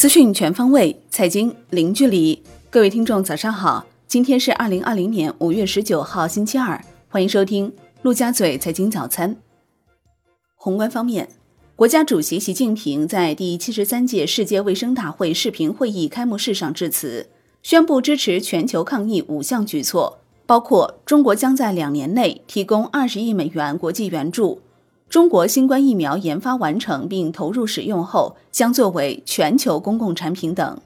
资讯全方位，财经零距离。各位听众，早上好！今天是二零二零年五月十九号，星期二。欢迎收听陆家嘴财经早餐。宏观方面，国家主席习近平在第七十三届世界卫生大会视频会议开幕式上致辞，宣布支持全球抗疫五项举措，包括中国将在两年内提供二十亿美元国际援助。中国新冠疫苗研发完成并投入使用后，将作为全球公共产品等。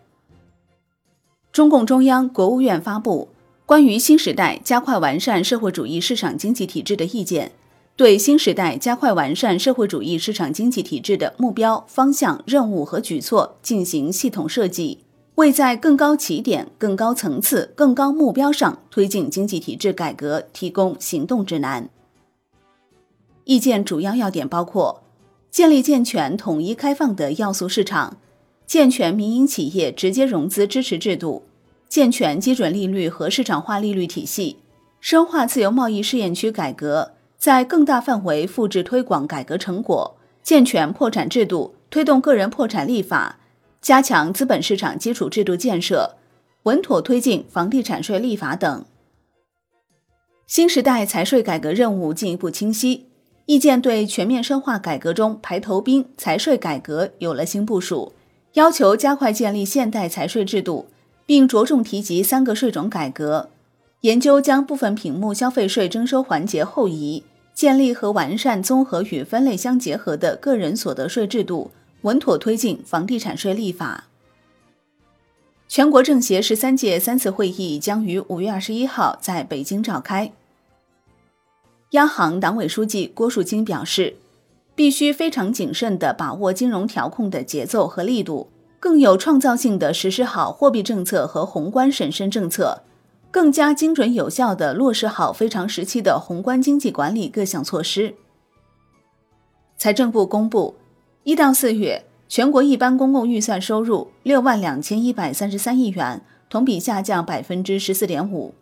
中共中央、国务院发布关于新时代加快完善社会主义市场经济体制的意见，对新时代加快完善社会主义市场经济体制的目标、方向、任务和举措进行系统设计，为在更高起点、更高层次、更高目标上推进经济体制改革提供行动指南。意见主要要点包括：建立健全、统一、开放的要素市场，健全民营企业直接融资支持制度，健全基准利率和市场化利率体系，深化自由贸易试验区改革，在更大范围复制推广改革成果，健全破产制度，推动个人破产立法，加强资本市场基础制度建设，稳妥推进房地产税立法等。新时代财税改革任务进一步清晰。意见对全面深化改革中排头兵财税改革有了新部署，要求加快建立现代财税制度，并着重提及三个税种改革，研究将部分品目消费税征收环节后移，建立和完善综合与分类相结合的个人所得税制度，稳妥推进房地产税立法。全国政协十三届三次会议将于五月二十一号在北京召开。央行党委书记郭树清表示，必须非常谨慎地把握金融调控的节奏和力度，更有创造性地实施好货币政策和宏观审慎政策，更加精准有效地落实好非常时期的宏观经济管理各项措施。财政部公布，一到四月全国一般公共预算收入六万两千一百三十三亿元，同比下降百分之十四点五。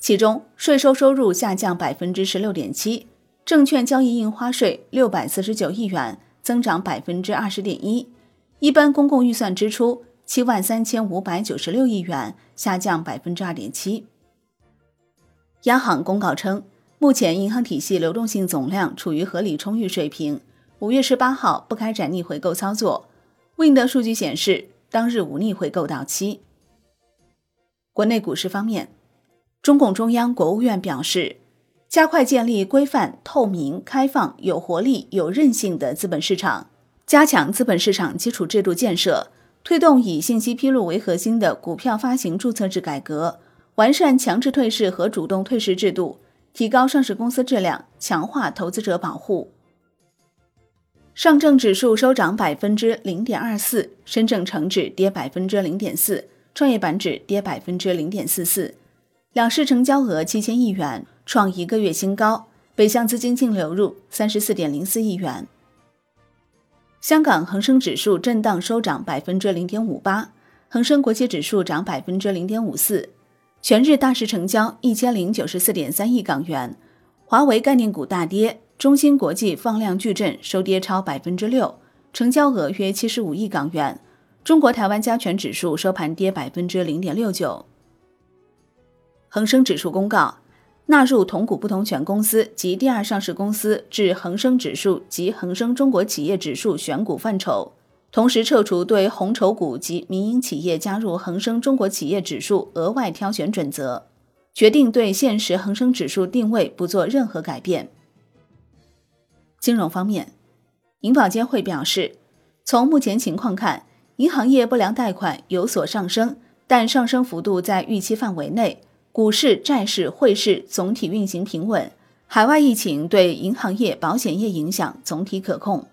其中，税收收入下降百分之十六点七，证券交易印花税六百四十九亿元，增长百分之二十点一；一般公共预算支出七万三千五百九十六亿元，下降百分之二点七。央行公告称，目前银行体系流动性总量处于合理充裕水平，五月十八号不开展逆回购操作。Wind 数据显示，当日无逆回购到期。国内股市方面。中共中央、国务院表示，加快建立规范、透明、开放、有活力、有韧性的资本市场，加强资本市场基础制度建设，推动以信息披露为核心的股票发行注册制改革，完善强制退市和主动退市制度，提高上市公司质量，强化投资者保护。上证指数收涨百分之零点二四，深证成指跌百分之零点四，创业板指跌百分之零点四四。两市成交额七千亿元，创一个月新高。北向资金净流入三十四点零四亿元。香港恒生指数震荡收涨百分之零点五八，恒生国际指数涨百分之零点五四。全日大市成交一千零九十四点三亿港元。华为概念股大跌，中芯国际放量巨震，收跌超百分之六，成交额约七十五亿港元。中国台湾加权指数收盘跌百分之零点六九。恒生指数公告，纳入同股不同权公司及第二上市公司至恒生指数及恒生中国企业指数选股范畴，同时撤除对红筹股及民营企业加入恒生中国企业指数额外挑选准则，决定对现时恒生指数定位不做任何改变。金融方面，银保监会表示，从目前情况看，银行业不良贷款有所上升，但上升幅度在预期范围内。股市、债市、汇市总体运行平稳，海外疫情对银行业、保险业影响总体可控。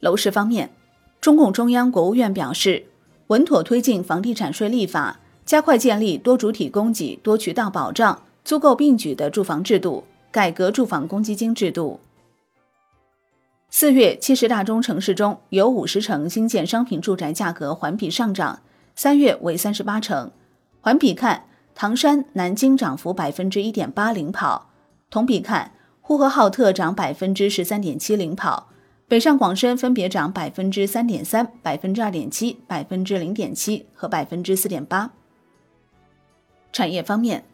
楼市方面，中共中央、国务院表示，稳妥推进房地产税立法，加快建立多主体供给、多渠道保障、租购并举的住房制度，改革住房公积金制度。四月七十大中城市中有五十城新建商品住宅价格环比上涨，三月为三十八城。环比看，唐山、南京涨幅百分之一点八领跑；同比看，呼和浩特涨百分之十三点七领跑；北上广深分别涨百分之三点三、百分之二点七、百分之零点七和百分之四点八。产业方面，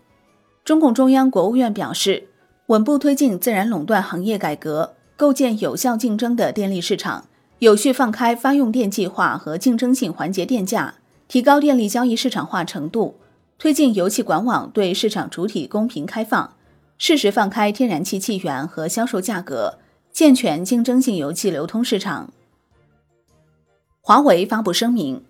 中共中央、国务院表示，稳步推进自然垄断行业改革，构建有效竞争的电力市场，有序放开发用电计划和竞争性环节电价，提高电力交易市场化程度，推进油气管网对市场主体公平开放，适时放开天然气气源和销售价格，健全竞争性油气流通市场。华为发布声明。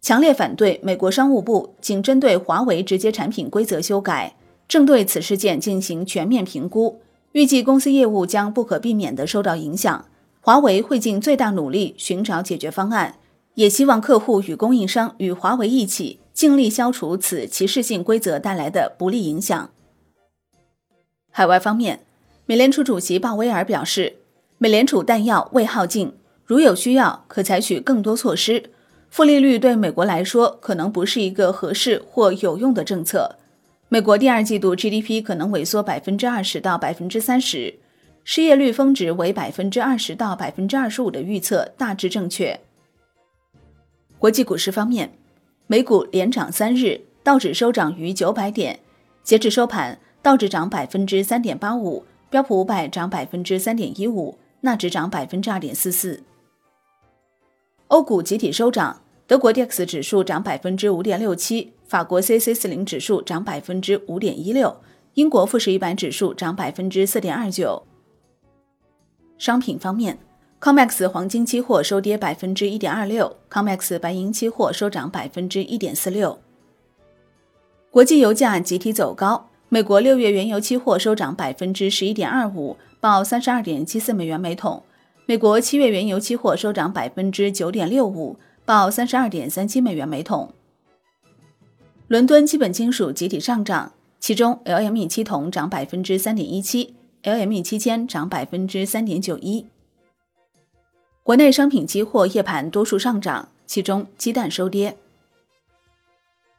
强烈反对美国商务部仅针对华为直接产品规则修改，正对此事件进行全面评估。预计公司业务将不可避免地受到影响。华为会尽最大努力寻找解决方案，也希望客户与供应商与华为一起尽力消除此歧视性规则带来的不利影响。海外方面，美联储主席鲍威尔表示，美联储弹药未耗尽，如有需要，可采取更多措施。负利率对美国来说可能不是一个合适或有用的政策。美国第二季度 GDP 可能萎缩百分之二十到百分之三十，失业率峰值为百分之二十到百分之二十五的预测大致正确。国际股市方面，美股连涨三日，道指收涨逾九百点，截至收盘，道指涨百分之三点八五，标普五百涨百分之三点一五，纳指涨百分之二点四四。欧股集体收涨，德国 DAX 指数涨百分之五点六七，法国 c c 四零指数涨百分之五点一六，英国富时一百指数涨百分之四点二九。商品方面，COMEX 黄金期货收跌百分之一点二六，COMEX 白银期货收涨百分之一点四六。国际油价集体走高，美国六月原油期货收涨百分之十一点二五，报三十二点七四美元每桶。美国七月原油期货收涨百分之九点六五，报三十二点三七美元每桶。伦敦基本金属集体上涨，其中 LME 七铜涨百分之三点一七，LME 七铅涨百分之三点九一。国内商品期货夜盘多数上涨，其中鸡蛋收跌。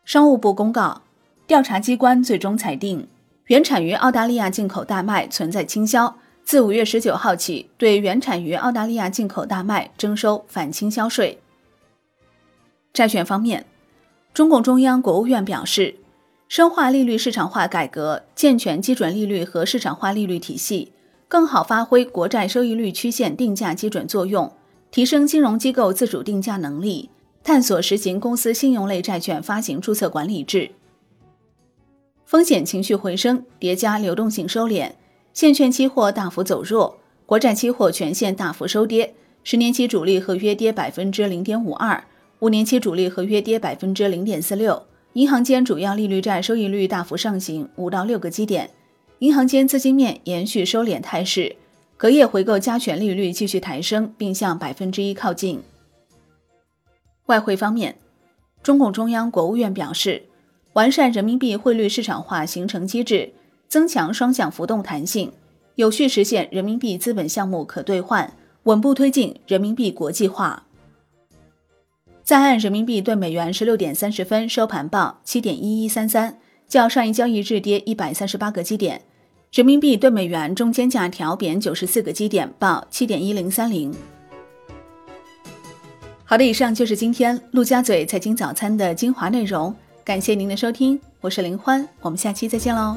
商务部公告，调查机关最终裁定，原产于澳大利亚进口大麦存在倾销。自五月十九号起，对原产于澳大利亚进口大麦征收反倾销税。债券方面，中共中央、国务院表示，深化利率市场化改革，健全基准利率和市场化利率体系，更好发挥国债收益率曲线定价基准作用，提升金融机构自主定价能力，探索实行公司信用类债券发行注册管理制。风险情绪回升，叠加流动性收敛。现券期货大幅走弱，国债期货全线大幅收跌，十年期主力合约跌百分之零点五二，五年期主力合约跌百分之零点四六。银行间主要利率债收益率大幅上行五到六个基点，银行间资金面延续收敛态势，隔夜回购加权利率继续抬升，并向百分之一靠近。外汇方面，中共中央、国务院表示，完善人民币汇率市场化形成机制。增强双向浮动弹性，有序实现人民币资本项目可兑换，稳步推进人民币国际化。在岸人民币对美元十六点三十分收盘报七点一一三三，较上一交易日跌一百三十八个基点。人民币对美元中间价调贬九十四个基点，报七点一零三零。好的，以上就是今天陆家嘴财经早餐的精华内容，感谢您的收听，我是林欢，我们下期再见喽。